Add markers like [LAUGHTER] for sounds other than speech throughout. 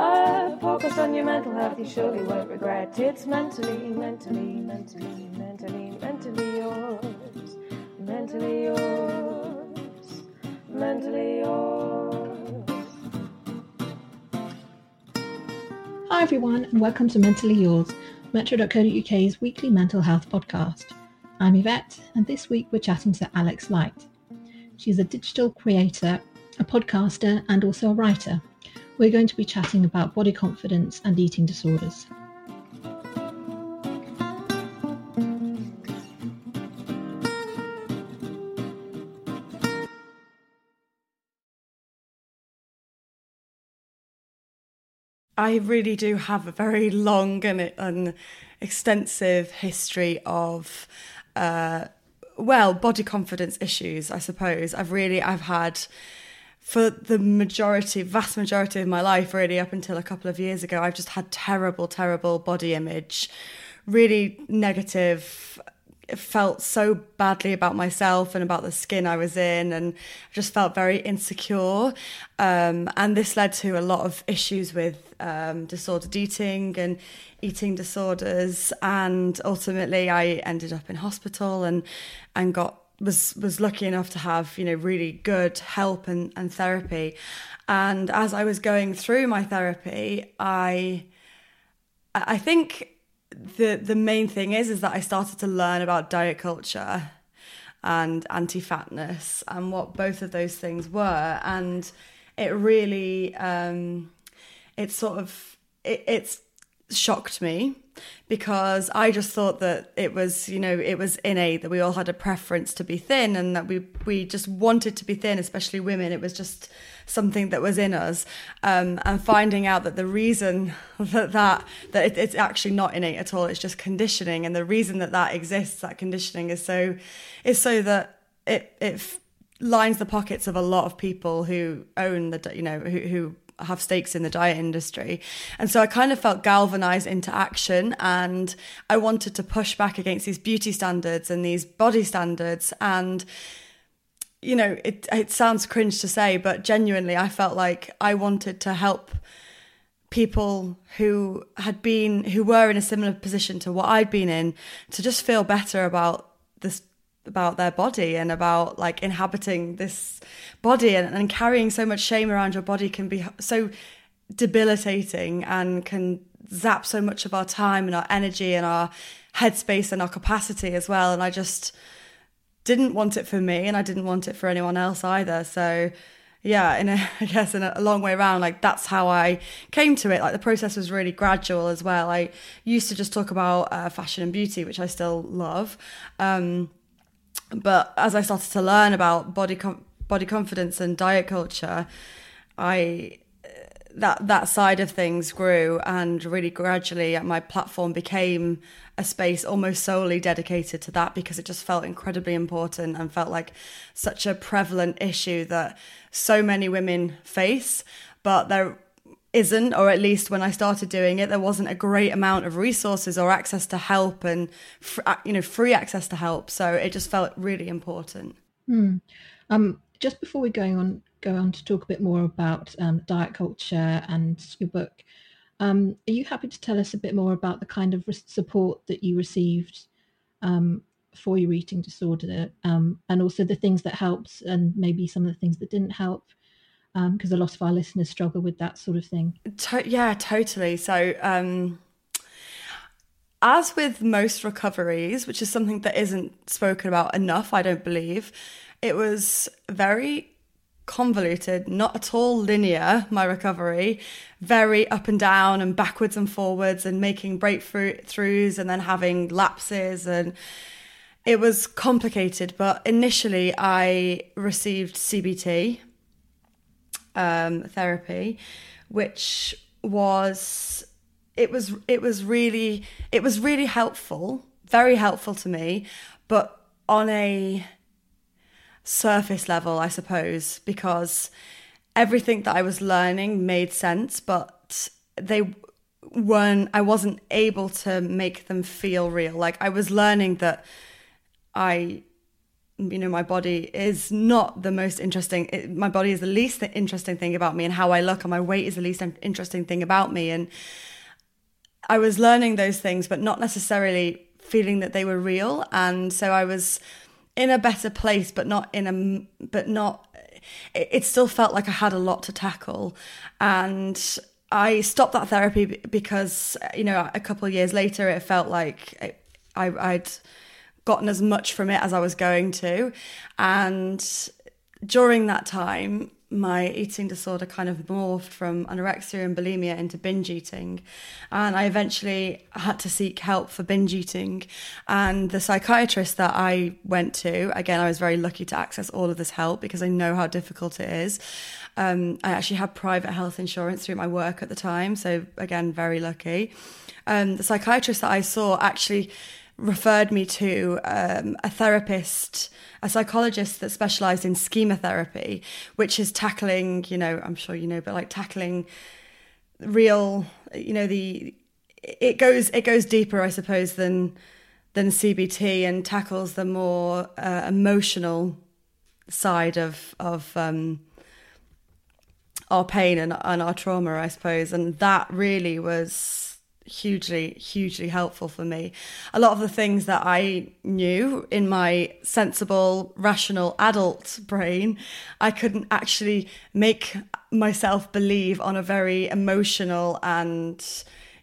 A focus on your mental health, you surely won't regret. It's mentally, mentally, mentally, mentally, mentally yours. Mentally yours. Mentally yours. Hi, everyone, and welcome to Mentally Yours, Metro.co.uk's weekly mental health podcast. I'm Yvette, and this week we're chatting to Alex Light. She's a digital creator, a podcaster, and also a writer. We're going to be chatting about body confidence and eating disorders. I really do have a very long and, and extensive history of, uh, well, body confidence issues. I suppose I've really I've had for the majority, vast majority of my life, really up until a couple of years ago. I've just had terrible, terrible body image, really negative felt so badly about myself and about the skin I was in, and just felt very insecure. Um, and this led to a lot of issues with um, disordered eating and eating disorders. And ultimately, I ended up in hospital and and got was was lucky enough to have you know really good help and, and therapy. And as I was going through my therapy, I I think the the main thing is is that I started to learn about diet culture and anti-fatness and what both of those things were and it really um it sort of it, it's shocked me because I just thought that it was, you know, it was innate that we all had a preference to be thin and that we we just wanted to be thin, especially women. It was just something that was in us, um, and finding out that the reason [LAUGHS] that that that it, it's actually not innate at all, it's just conditioning, and the reason that that exists, that conditioning, is so is so that it it lines the pockets of a lot of people who own the you know who who have stakes in the diet industry. And so I kind of felt galvanized into action and I wanted to push back against these beauty standards and these body standards and you know, it it sounds cringe to say, but genuinely I felt like I wanted to help people who had been who were in a similar position to what I'd been in to just feel better about this about their body and about like inhabiting this body and, and carrying so much shame around your body can be so debilitating and can zap so much of our time and our energy and our headspace and our capacity as well. And I just didn't want it for me and I didn't want it for anyone else either. So yeah in a [LAUGHS] i guess in a, long way around like that's how i came to it. Like the process was really gradual as well. I used to just talk about uh, fashion and beauty which i still love. Um, but as I started to learn about body com- body confidence and diet culture, I that that side of things grew and really gradually my platform became a space almost solely dedicated to that because it just felt incredibly important and felt like such a prevalent issue that so many women face. But there isn't, or at least when I started doing it, there wasn't a great amount of resources or access to help and, you know, free access to help. So it just felt really important. Mm. Um, just before we go on, go on to talk a bit more about um, diet culture and your book, um, are you happy to tell us a bit more about the kind of support that you received um, for your eating disorder um, and also the things that helped and maybe some of the things that didn't help? Because um, a lot of our listeners struggle with that sort of thing. To- yeah, totally. So, um, as with most recoveries, which is something that isn't spoken about enough, I don't believe, it was very convoluted, not at all linear, my recovery, very up and down and backwards and forwards and making breakthroughs and then having lapses and it was complicated, but initially I received CBT um, therapy, which was it was it was really it was really helpful, very helpful to me, but on a surface level, I suppose, because everything that I was learning made sense, but they weren't, I wasn't able to make them feel real. Like I was learning that I, you know, my body is not the most interesting, it, my body is the least interesting thing about me, and how I look and my weight is the least interesting thing about me. And I was learning those things, but not necessarily feeling that they were real. And so I was in a better place, but not in a, but not, it, it still felt like I had a lot to tackle. And I stopped that therapy because, you know, a couple of years later, it felt like I, I'd gotten as much from it as I was going to. And during that time, my eating disorder kind of morphed from anorexia and bulimia into binge eating. And I eventually had to seek help for binge eating. And the psychiatrist that I went to, again, I was very lucky to access all of this help because I know how difficult it is. Um, I actually had private health insurance through my work at the time. So, again, very lucky. Um, the psychiatrist that I saw actually referred me to um, a therapist, a psychologist that specialized in schema therapy, which is tackling, you know, I'm sure you know, but like tackling real, you know, the it goes it goes deeper, I suppose, than than CBT and tackles the more uh, emotional side of of um, our pain and, and our trauma, I suppose, and that really was hugely, hugely helpful for me. A lot of the things that I knew in my sensible, rational adult brain, I couldn't actually make myself believe on a very emotional and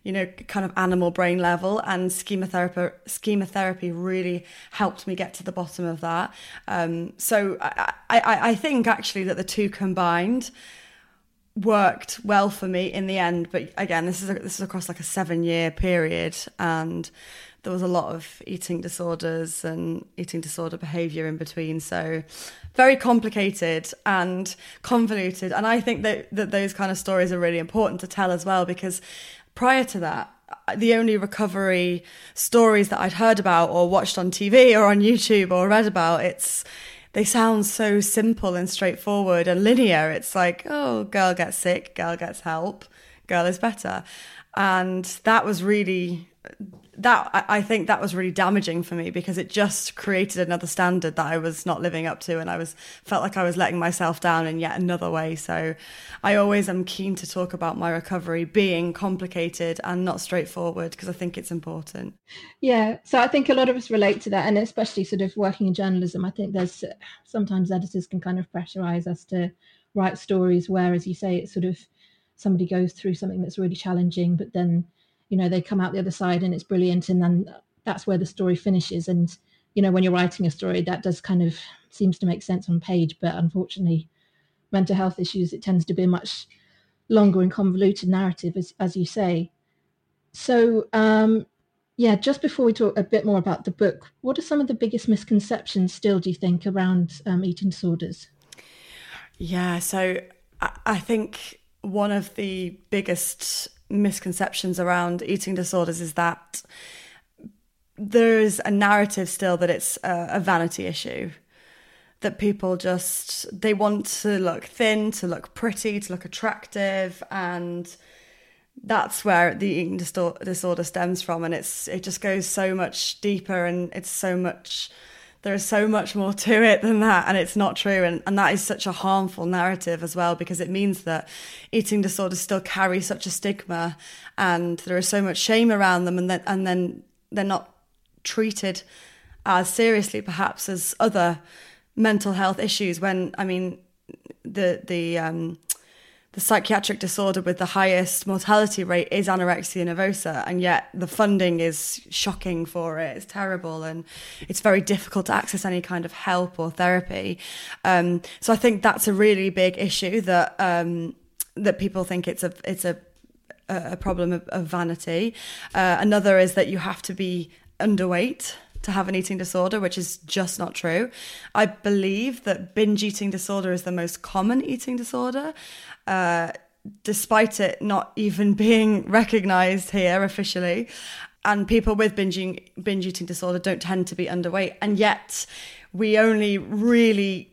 you know, kind of animal brain level, and schema therapy, schema therapy really helped me get to the bottom of that. Um, so I, I, I think actually that the two combined worked well for me in the end. But again, this is a, this is across like a seven year period, and there was a lot of eating disorders and eating disorder behavior in between. So very complicated and convoluted. And I think that that those kind of stories are really important to tell as well because prior to that. The only recovery stories that I'd heard about or watched on TV or on YouTube or read about, it's they sound so simple and straightforward and linear. It's like, oh, girl gets sick, girl gets help, girl is better. And that was really that I think that was really damaging for me because it just created another standard that I was not living up to and I was felt like I was letting myself down in yet another way. So I always am keen to talk about my recovery being complicated and not straightforward because I think it's important. Yeah so I think a lot of us relate to that and especially sort of working in journalism I think there's sometimes editors can kind of pressurize us to write stories where as you say it's sort of somebody goes through something that's really challenging but then you know they come out the other side and it's brilliant and then that's where the story finishes. And you know when you're writing a story that does kind of seems to make sense on page but unfortunately mental health issues it tends to be a much longer and convoluted narrative as, as you say. So um yeah just before we talk a bit more about the book what are some of the biggest misconceptions still do you think around um, eating disorders? Yeah so I think one of the biggest misconceptions around eating disorders is that there's a narrative still that it's a, a vanity issue. that people just they want to look thin, to look pretty, to look attractive, and that's where the eating disorder stems from. And it's it just goes so much deeper, and it's so much. There is so much more to it than that, and it's not true. And, and that is such a harmful narrative as well, because it means that eating disorders still carry such a stigma, and there is so much shame around them, and then and then they're not treated as seriously, perhaps, as other mental health issues when I mean the the um, the psychiatric disorder with the highest mortality rate is anorexia nervosa, and yet the funding is shocking for it. It's terrible, and it's very difficult to access any kind of help or therapy. Um, so I think that's a really big issue that um, that people think it's a it's a a problem of, of vanity. Uh, another is that you have to be underweight to have an eating disorder, which is just not true. I believe that binge eating disorder is the most common eating disorder. Uh, despite it not even [LAUGHS] being recognized here officially. And people with binging, binge eating disorder don't tend to be underweight. And yet, we only really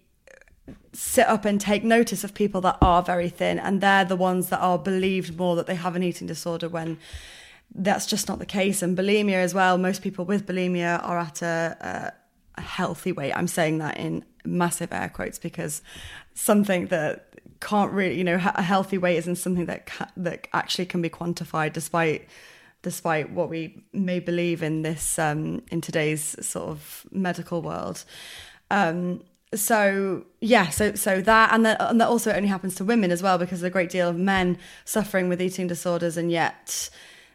sit up and take notice of people that are very thin. And they're the ones that are believed more that they have an eating disorder when that's just not the case. And bulimia as well, most people with bulimia are at a, a healthy weight. I'm saying that in massive air quotes because something that can't really, you know, a healthy weight isn't something that ca- that actually can be quantified, despite despite what we may believe in this um, in today's sort of medical world. Um, so yeah, so so that and that and that also only happens to women as well because there's a great deal of men suffering with eating disorders, and yet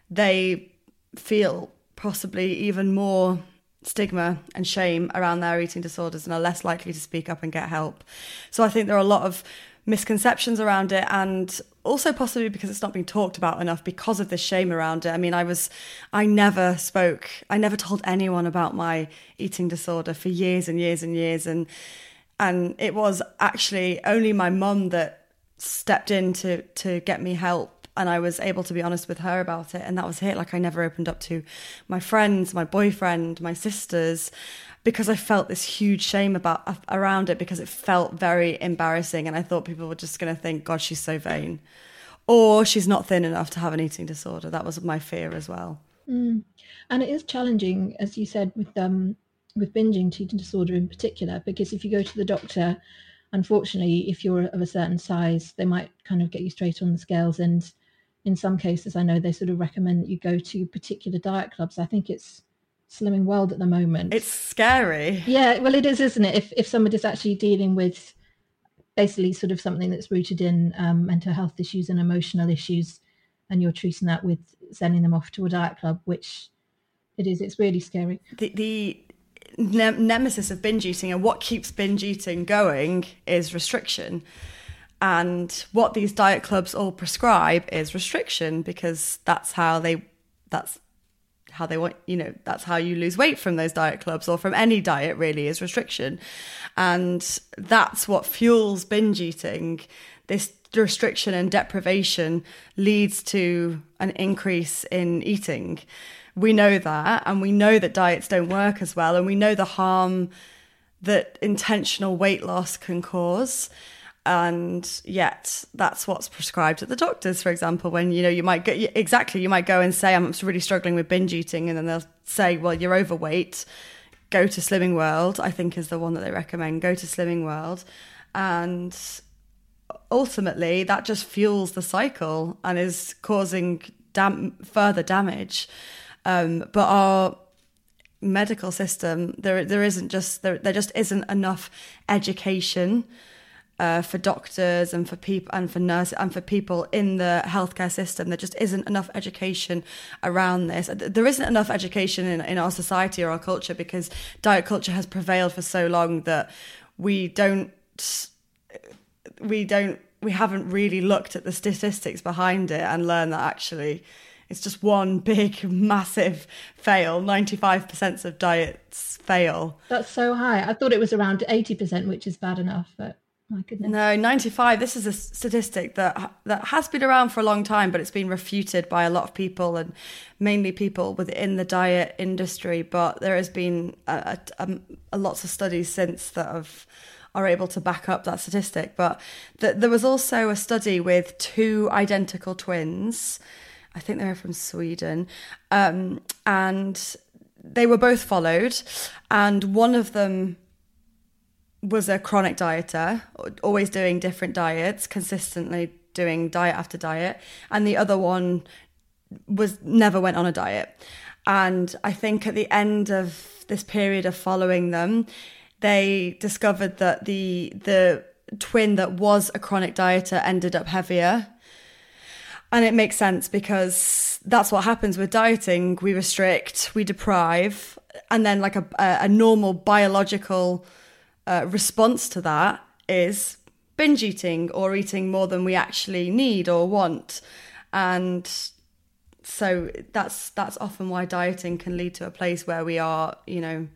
they feel possibly even more stigma and shame around their eating disorders and are less likely to speak up and get help. So I think there are a lot of misconceptions around it and also possibly because it's not being talked about enough because of the shame around it. I mean, I was I never spoke, I never told anyone about my eating disorder for years and years and years and and it was actually only my mum that stepped in to to get me help and I was able to be honest with her about it. And that was it. Like I never opened up to my friends, my boyfriend, my sisters, because I felt this huge shame about around it because it felt very embarrassing. And I thought people were just going to think, God, she's so vain, or she's not thin enough to have an eating disorder. That was my fear as well. Mm. And it is challenging, as you said, with um with binging eating disorder in particular, because if you go to the doctor unfortunately, if you're of a certain size, they might kind of get you straight on the scales and in some cases, I know they sort of recommend that you go to particular diet clubs. I think it's Slimming World at the moment. It's scary. Yeah, well, it is, isn't it? If if somebody's actually dealing with basically sort of something that's rooted in um, mental health issues and emotional issues, and you're treating that with sending them off to a diet club, which it is, it's really scary. The the ne- nemesis of binge eating and what keeps binge eating going is restriction. And what these diet clubs all prescribe is restriction because that's how they that's how they want you know that's how you lose weight from those diet clubs or from any diet really is restriction. And that's what fuels binge eating. This restriction and deprivation leads to an increase in eating. We know that and we know that diets don't work as well and we know the harm that intentional weight loss can cause and yet that's what's prescribed at the doctors for example when you know you might go exactly you might go and say i'm really struggling with binge eating and then they'll say well you're overweight. Go to slimming world i think is the one that they recommend go to slimming world. And ultimately that just fuels the cycle and is causing dam- further damage. Um, but our medical system there there isn't just there, there just isn't enough education uh, for doctors and for people and for nurses and for people in the healthcare system. There just isn't enough education around this. There isn't enough education in, in our society or our culture because diet culture has prevailed for so long that we don't we don't we haven't really looked at the statistics behind it and learned that actually it's just one [LAUGHS] big massive fail 95% of diets fail that's so high i thought it was around 80% which is bad enough but my goodness. No, 95. This is a statistic that that has been around for a long time, but it's been refuted by a lot of people and mainly people within the diet industry. But there has been a, a, a lots of studies since that have are able to back up that statistic. But th- there was also a study with two identical twins. I think they were from Sweden, um, and they were both followed, and one of them was a chronic dieter, always doing different diets, consistently doing diet after diet, and the other one was never went on a diet. And I think at the end of this period of following them, they discovered that the the twin that was a chronic dieter ended up heavier. And it makes sense because that's what happens with dieting. We restrict, we deprive, and then like a, a normal biological uh, response to that is binge eating or eating more than we actually need or want. And so that's that's often why dieting can lead to a place where we are, you know,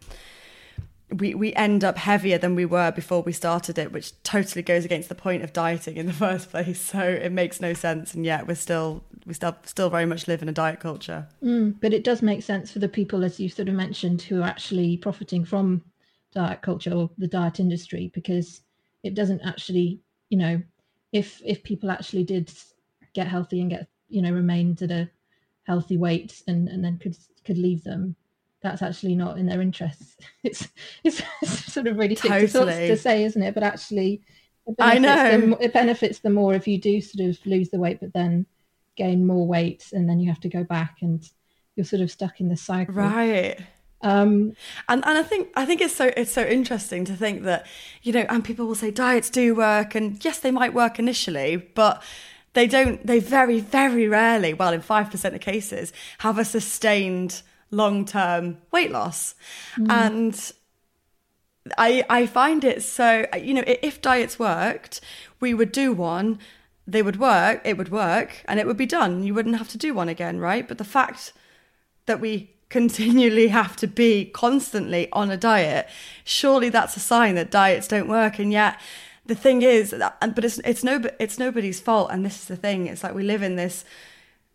we, we end up heavier than we were before we started it, which totally goes against the point of dieting in the [LAUGHS] first place. So it makes no sense, and yet we're still we still still very much live in a diet culture. Mm, but it does make sense for the people, as you sort of mentioned, who are actually profiting from diet culture or the diet industry, because it doesn't actually, you know, if if people actually did get healthy and get you know remained at a healthy weight and and then could could leave them that's actually not in their interests. [LAUGHS] It's it's, sort of really totally. to say, isn't it? But actually, I know them, it benefits them more if you do sort of lose the weight, but then gain more weight, and then you have to go back, and you're sort of stuck in the cycle, right? Um, and and I think I think it's so it's so interesting to think that you know, and people will say diets do work, and yes, they might work initially, but they don't. They very very rarely, well, in five percent of cases, have a sustained long term weight loss. Mm. And I I find it so you know if diets worked, we would do one, they would work, it would work, and it would be done. You wouldn't have to do one again, right? But the fact that we continually have to be constantly on a diet, surely that's a sign that diets don't work. And yet the thing is, but it's it's no it's nobody's fault. And this is the thing. It's like we live in this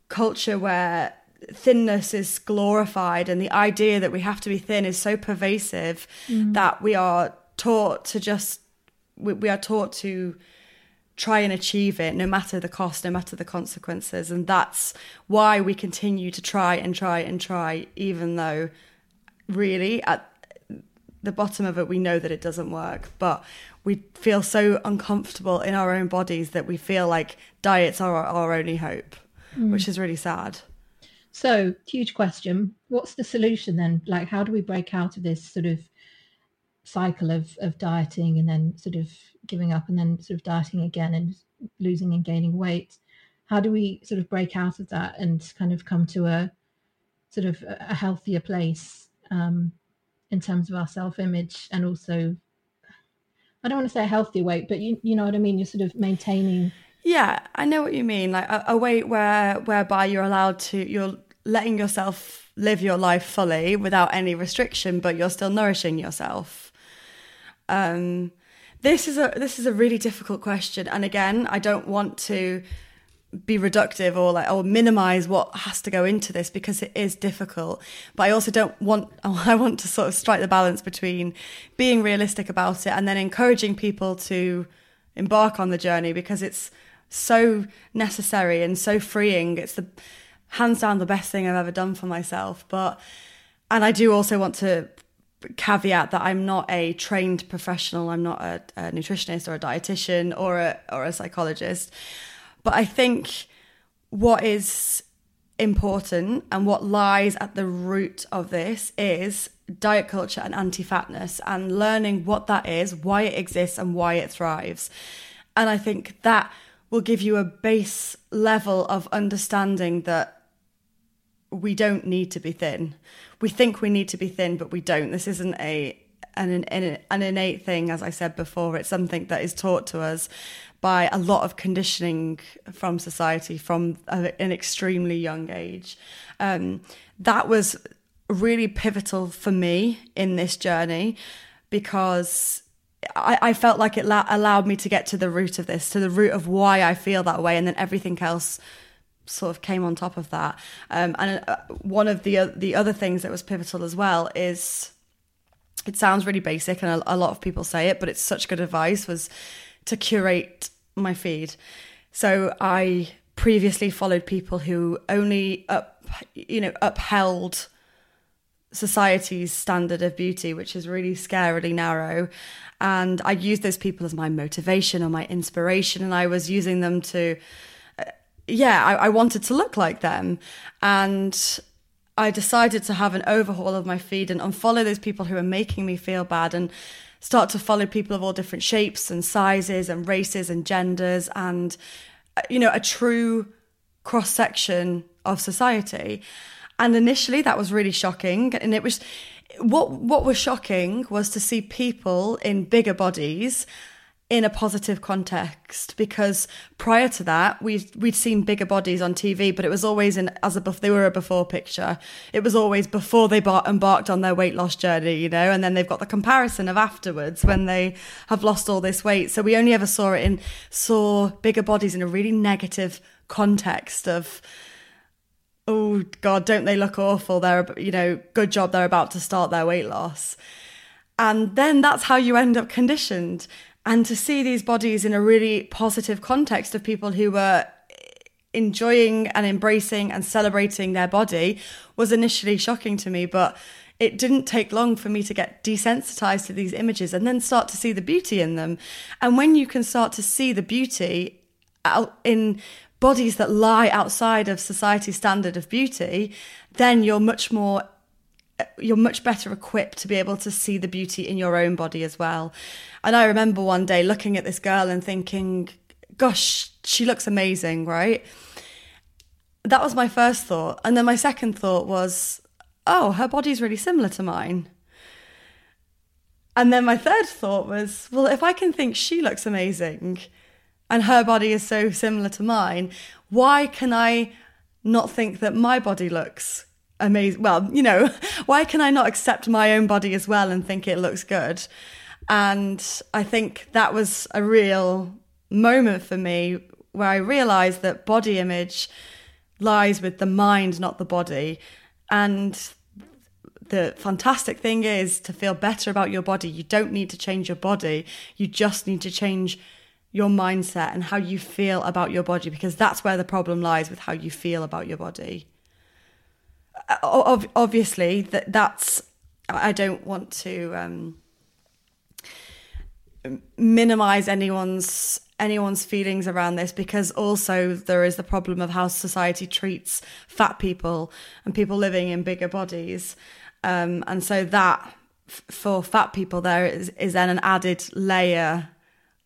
culture where thinness is glorified and the idea that we have to be thin is so pervasive mm. that we are taught to just we, we are taught to try and achieve it no matter the cost no matter the consequences and that's why we continue to try and try and try even though really at the bottom of it we know that it doesn't work but we feel so uncomfortable in our own bodies that we feel like diets are our, only hope mm. which is really sad so, huge question. What's the solution then? Like, how do we break out of this sort of cycle of, of dieting and then sort of giving up and then sort of dieting again and losing and gaining weight? How do we sort of break out of that and kind of come to a sort of a healthier place um, in terms of our self image and also, I don't want to say a healthier weight, but you, you know what I mean? You're sort of maintaining. Yeah, I know what you mean. Like a, a weight where whereby you're allowed to you're letting yourself live your life fully without any restriction, but you're still nourishing yourself. Um, this is a this is a really difficult question, and again, I don't want to be reductive or like or minimize what has to go into this because it is difficult. But i also don't want [LAUGHS] i want to sort of strike the balance between being realistic about it and then encouraging people to embark on the journey because it's so necessary and so freeing. It's the hands down the best thing I've ever done for myself. But, and I do also want to caveat that I'm not a trained professional. I'm not a, a nutritionist or a dietitian or a, or a psychologist. But I think what is important and what lies at the root of this is diet culture and anti fatness and learning what that is, why it exists, and why it thrives. And I think that will give you a base level of understanding that we don't need to be thin. We think we need to be thin, but we don't. This isn't a an, an, an innate thing, as I said before. It's something that is taught to us by a lot of conditioning from society from a, an extremely young age. Um, that was really pivotal for me in this journey because I, I felt like it la- allowed me to get to the root of this, to the root of why I feel that way, and then everything else sort of came on top of that. Um, and uh, one of the uh, the other things that was pivotal as well is it sounds really basic and a, a lot of people say it, but it's such good advice was to curate my feed. So I previously followed people who only up, you know, upheld society's standard of beauty, which is really scarily narrow. And I used those people as my motivation or my inspiration, and I was using them to, yeah, I, I wanted to look like them. And I decided to have an overhaul of my feed and unfollow those people who are making me feel bad and start to follow people of all different shapes and sizes and races and genders and uh, you know a true cross section of society and initially that was really shocking and it was what what was shocking was to see people in bigger bodies in a positive context because prior to that we we'd seen bigger bodies on TV but it was always in as a they were a before picture. It was always before they bar- embarked on their weight loss journey you know and then they've got the comparison of afterwards when they have lost all this weight. So we only ever saw it in saw bigger bodies in a really negative context of oh god don't they look awful? They're you know good job they're about to start their weight loss. And then that's how you end up conditioned and to see these bodies in a really positive context of people who were enjoying and embracing and celebrating their body was initially shocking to me but it didn't take long for me to get desensitized to these images and then start to see the beauty in them. And when you can start to see the beauty out in bodies that lie outside of society's standard of beauty then you're much more you're much better equipped to be able to see the beauty in your own body as well. And I remember one day looking at this girl and thinking, gosh, she looks amazing, right? That was my first thought. And then my second thought was, oh, her body's really similar to mine. And then my third thought was, well, if I can think she looks amazing and her body is so similar to mine, why can I not think that my body looks amazing. Well, you know, [LAUGHS] why can I not accept my own body as well and think it looks good? And I think that was a real moment for me where I realized that body image lies with the mind, not the body. And the fantastic thing is to feel better about your body. You don't need to change your body, you just need to change your mindset and how you feel about your body because that's where the problem lies with how you feel about your body obviously that that's I don't want to um, minimize anyone's anyone's feelings around this because also there is the problem of how society treats fat people and people living in bigger bodies. Um, and so that f- for fat people there is, is then an added layer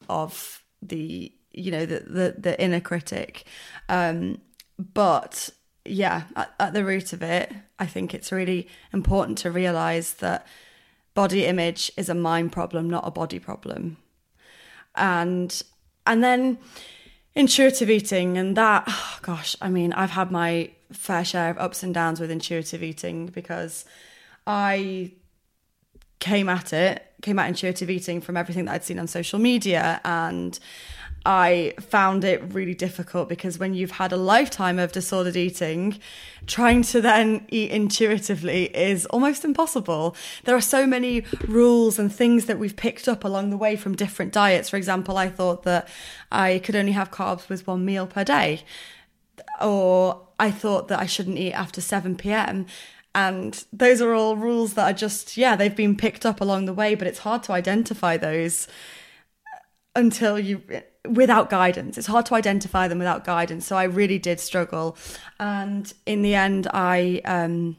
of the you know the the, the inner critic. Um, but yeah, at, at the root of it, I think it's really important to realize that body image is a mind problem, not a body problem. And and then intuitive eating and that oh [SIGHS] gosh, I mean, I've had my fair share of ups and downs with intuitive eating because I came at it, came at intuitive eating from everything that I'd seen on social media and I found it really difficult because when you've had a lifetime of disordered eating, trying to then eat intuitively is almost impossible. There are so many rules and things that we've picked up along the way from different diets. For example, I thought that I could only have carbs with one meal per day, or I thought that I shouldn't eat after 7 p.m. And those are all rules that are just, yeah, they've been picked up along the way, but it's hard to identify those until you without guidance. It's hard to identify them without guidance. So I really did struggle, and in the end, I um,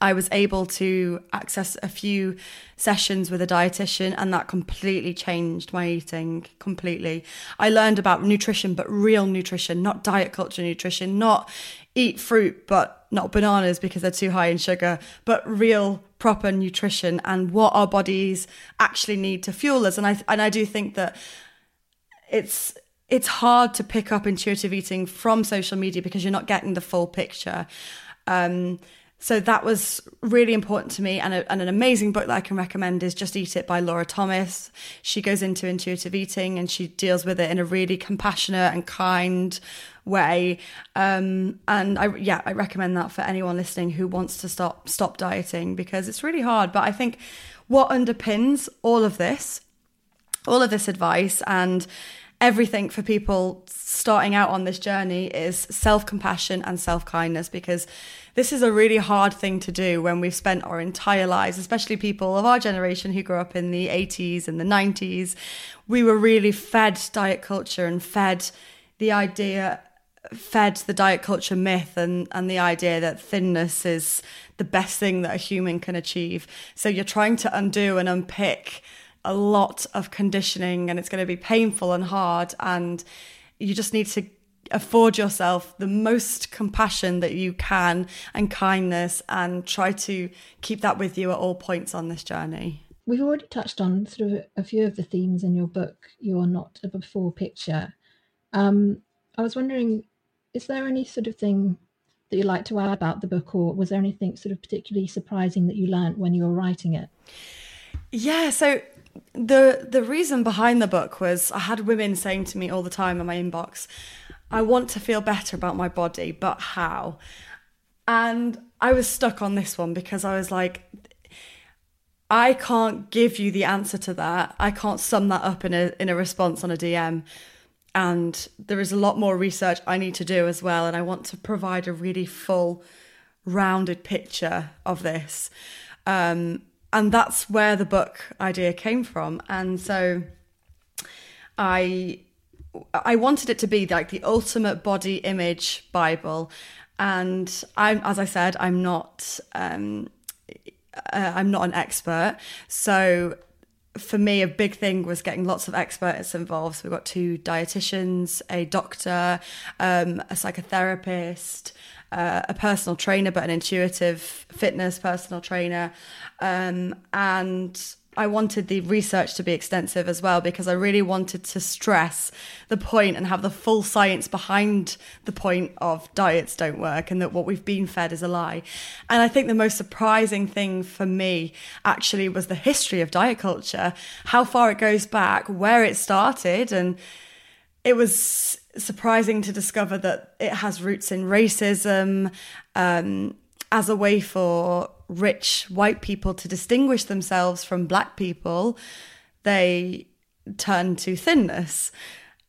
I was able to access a few sessions with a dietitian, and that completely changed my eating. Completely, I learned about nutrition, but real nutrition, not diet culture nutrition, not eat fruit, but not bananas because they're too high in sugar, but real proper nutrition and what our bodies actually need to fuel us. And I and I do think that it's it's hard to pick up intuitive eating from social media because you're not getting the full picture. Um, so that was really important to me. And, a, and, an amazing book that I can recommend is Just Eat It by Laura Thomas. She goes into intuitive eating and she deals with it in a really compassionate and kind way. Um, and I, yeah, I recommend that for anyone listening who wants to stop stop dieting because it's really hard. But I think what underpins all of this, all of this advice, and everything for people starting out on this journey is self compassion and self kindness because this is a really hard thing to do when we've spent our entire lives, especially people of our generation who grew up in the 80s and the 90s. We were really fed diet culture and fed the idea fed the diet culture myth and, and the idea that thinness is the best thing that a human can achieve. So you're trying to undo and unpick a lot of conditioning and it's going to be painful and hard and you just need to afford yourself the most compassion that you can and kindness and try to keep that with you at all points on this journey. We've already touched on sort of a few of the themes in your book, You're Not a Before Picture. Um, I was wondering, is there any sort of thing that you'd like to add about the book, or was there anything sort of particularly surprising that you learned when you were writing it? Yeah, so the the reason behind the book was I had women saying to me all the time in my inbox, I want to feel better about my body, but how? And I was stuck on this one because I was like, I can't give you the answer to that. I can't sum that up in a in a response on a DM. And there is a lot more research I need to do as well. And I want to provide a really full, rounded picture of this. Um, and that's where the book idea came from. And so I I wanted it to be like the ultimate body image Bible. And I'm, as I said, I'm not, um, uh, I'm not an expert. So for me, a big thing was getting lots of experts involved. So we've got two dietitians, a doctor, um, a psychotherapist, uh, a personal trainer, but an intuitive fitness personal trainer, um, and I wanted the research to be extensive as well because I really wanted to stress the point and have the full science behind the point of diets don't work and that what we've been fed is a lie. And I think the most surprising thing for me actually was the history of diet culture, how far it goes back, where it started. And it was surprising to discover that it has roots in racism um, as a way for rich white people to distinguish themselves from black people, they turn to thinness.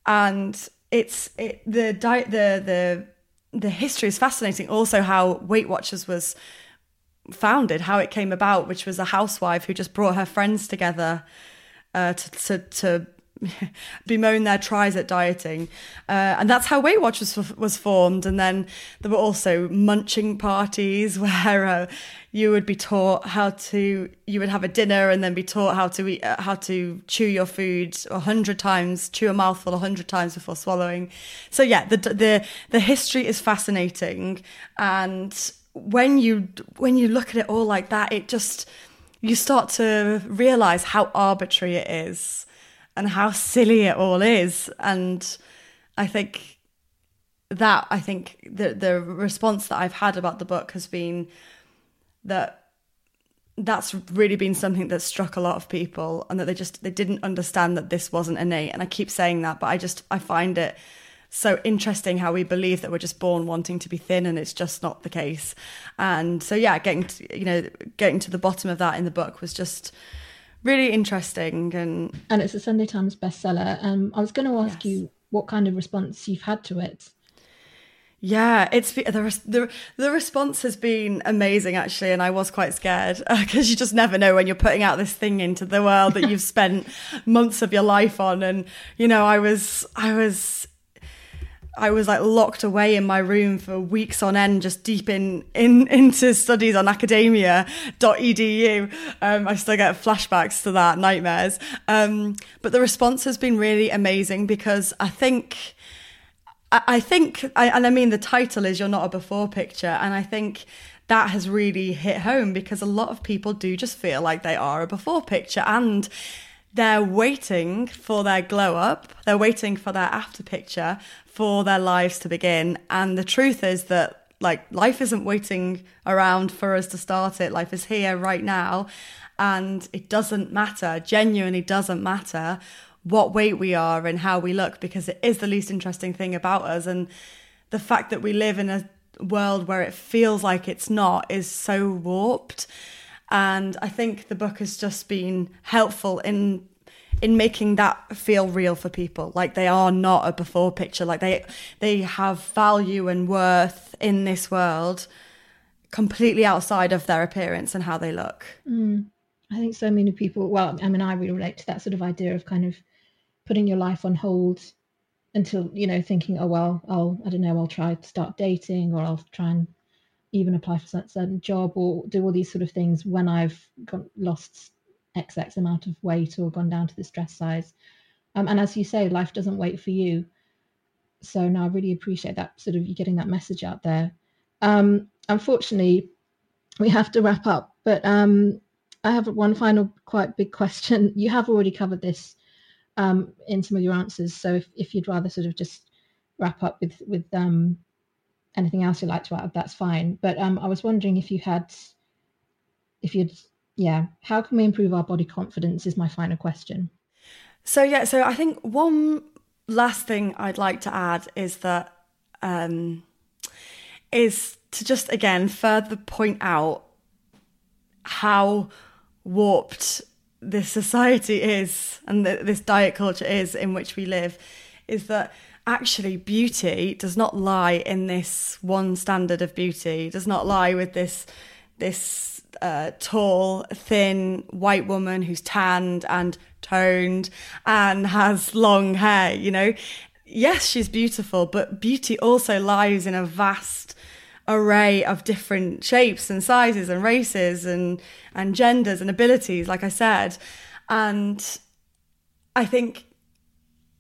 And it's it, the the the the history is fascinating. Also, how Weight Watchers was founded, how it came about, which was a housewife who just brought her friends together uh, to, to to [LAUGHS] bemoan their tries at dieting. Uh, and that's how Weight Watchers was, was formed. And then there were also munching parties [LAUGHS] where uh, you would be taught how to, you would have a dinner and then be taught how to eat, uh, how to chew your food a hundred times, chew a mouthful a hundred times before swallowing. So yeah, the, the, the history is fascinating. And when you, when you look at it all like that, it just, you start to realize how arbitrary it is and how silly it all is. And I think that I think the the response that I've had about the book has been that that's really been something that struck a lot of people and that they just they didn't understand that this wasn't innate and I keep saying that but I just I find it so interesting how we believe that we're just born wanting to be thin and it's just not the case and so yeah getting to, you know getting to the bottom of that in the book was just really interesting and and it's a Sunday Times bestseller. Um, I was going to ask yes. you what kind of response you've had to it. Yeah, it's the the the response has been amazing actually, and I was quite scared [LAUGHS] because uh, you just never know when you're putting out this thing into the world that you've spent [LAUGHS] months of your life on, and you know, I was I was I was like locked away in my room for weeks on end, just deep in, in [LAUGHS] into studies on academia.edu. Um, I still get flashbacks to that, nightmares. Um, but the response has been really amazing because I think, I, I think, I, and I mean, the title is You're Not a Before Picture. And I think that has really hit home because a lot of people do just feel like they are a before picture. And they're waiting for their glow up, they're waiting for their after picture for their lives to begin. And the truth is that like life isn't waiting around for us to start it. Life is here right now. And it doesn't matter, genuinely doesn't matter what weight we are and how we look because it is the least interesting thing about us. And the fact that we live in a world where it feels like it's not is so warped. And I think the book has just been helpful in in making that feel real for people. Like they are not a before picture. Like they they have value and worth in this world completely outside of their appearance and how they look. Mm. i think so many people well i mean i really relate to that sort of idea of kind of putting your life on hold until you know thinking oh well i'll i don't know i'll try to start dating or i'll try and even apply for a certain job or do all these sort of things when i've got lost XX amount of weight or gone down to this dress size. Um, and as you say, life doesn't wait for you. So now I really appreciate that sort of you getting that message out there. Um, unfortunately, we have to wrap up, but um, I have one final quite big question. [LAUGHS] You have already covered this um, in some of your answers, so if, if you'd rather sort of just wrap up with with um, anything else you'd like to add, that's fine. But um, I was wondering if you had, if you'd yeah, how can we improve our body confidence is my final question. So yeah, so I think one last thing I'd like to add is that um, is to just again further point out how warped this society is and th- this diet culture is in which we live is that actually beauty does not lie in this one standard of beauty does not lie with this this uh, tall, thin white woman who's tanned and toned and has long hair, you know. Yes, she's beautiful, but beauty also lies in a vast array of different shapes and sizes and races and and genders and abilities like I said. And I think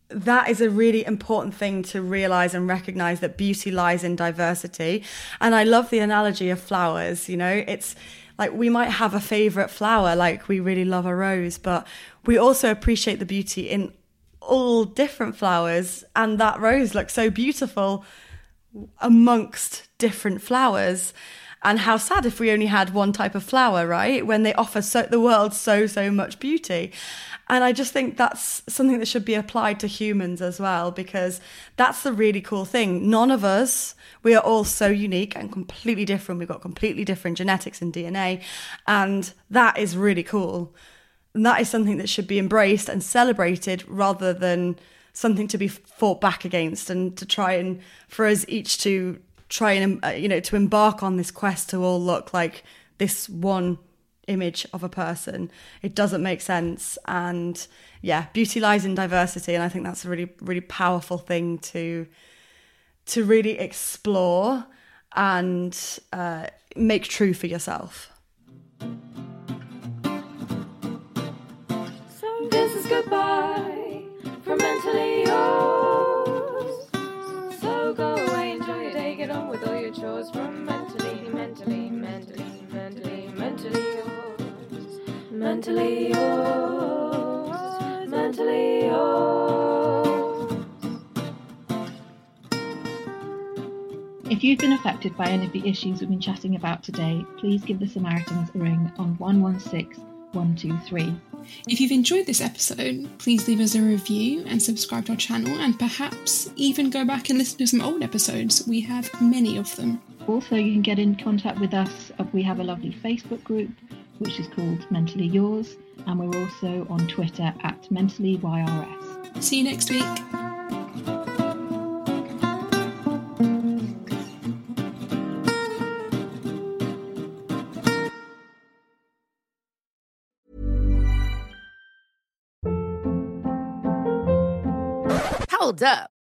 that is a really important thing to realize and recognize that beauty lies in diversity. And I love the analogy of flowers, you know, it's like we might have a favorite flower, like we really love a rose, but we also appreciate the beauty in all different flowers. And that rose looks so beautiful amongst different flowers. And how sad if we only had one type of flower, right? When they offer so, the world so, so much beauty. And I just think that's something that should be applied to humans as well, because that's the really cool thing. None of us, we are all so unique and completely different. We've got completely different genetics and DNA. And that is really cool. And that is something that should be embraced and celebrated rather than something to be fought back against and to try and for us each to try and uh, you know to embark on this quest to all look like this one image of a person. It doesn't make sense. And yeah, beauty lies in diversity. And I think that's a really, really powerful thing to to really explore and uh, make true for yourself. So this is goodbye from mentally yours. So go away, enjoy your day, get on with all your chores from mentally, mentally yours, mentally yours. If you've been affected by any of the issues we've been chatting about today, please give the Samaritans a ring on 116 123. If you've enjoyed this episode, please leave us a review and subscribe to our channel, and perhaps even go back and listen to some old episodes. We have many of them. Also, you can get in contact with us. We have a lovely Facebook group which is called Mentally Yours, and we're also on Twitter at MentallyYRS. See you next week. Hold up.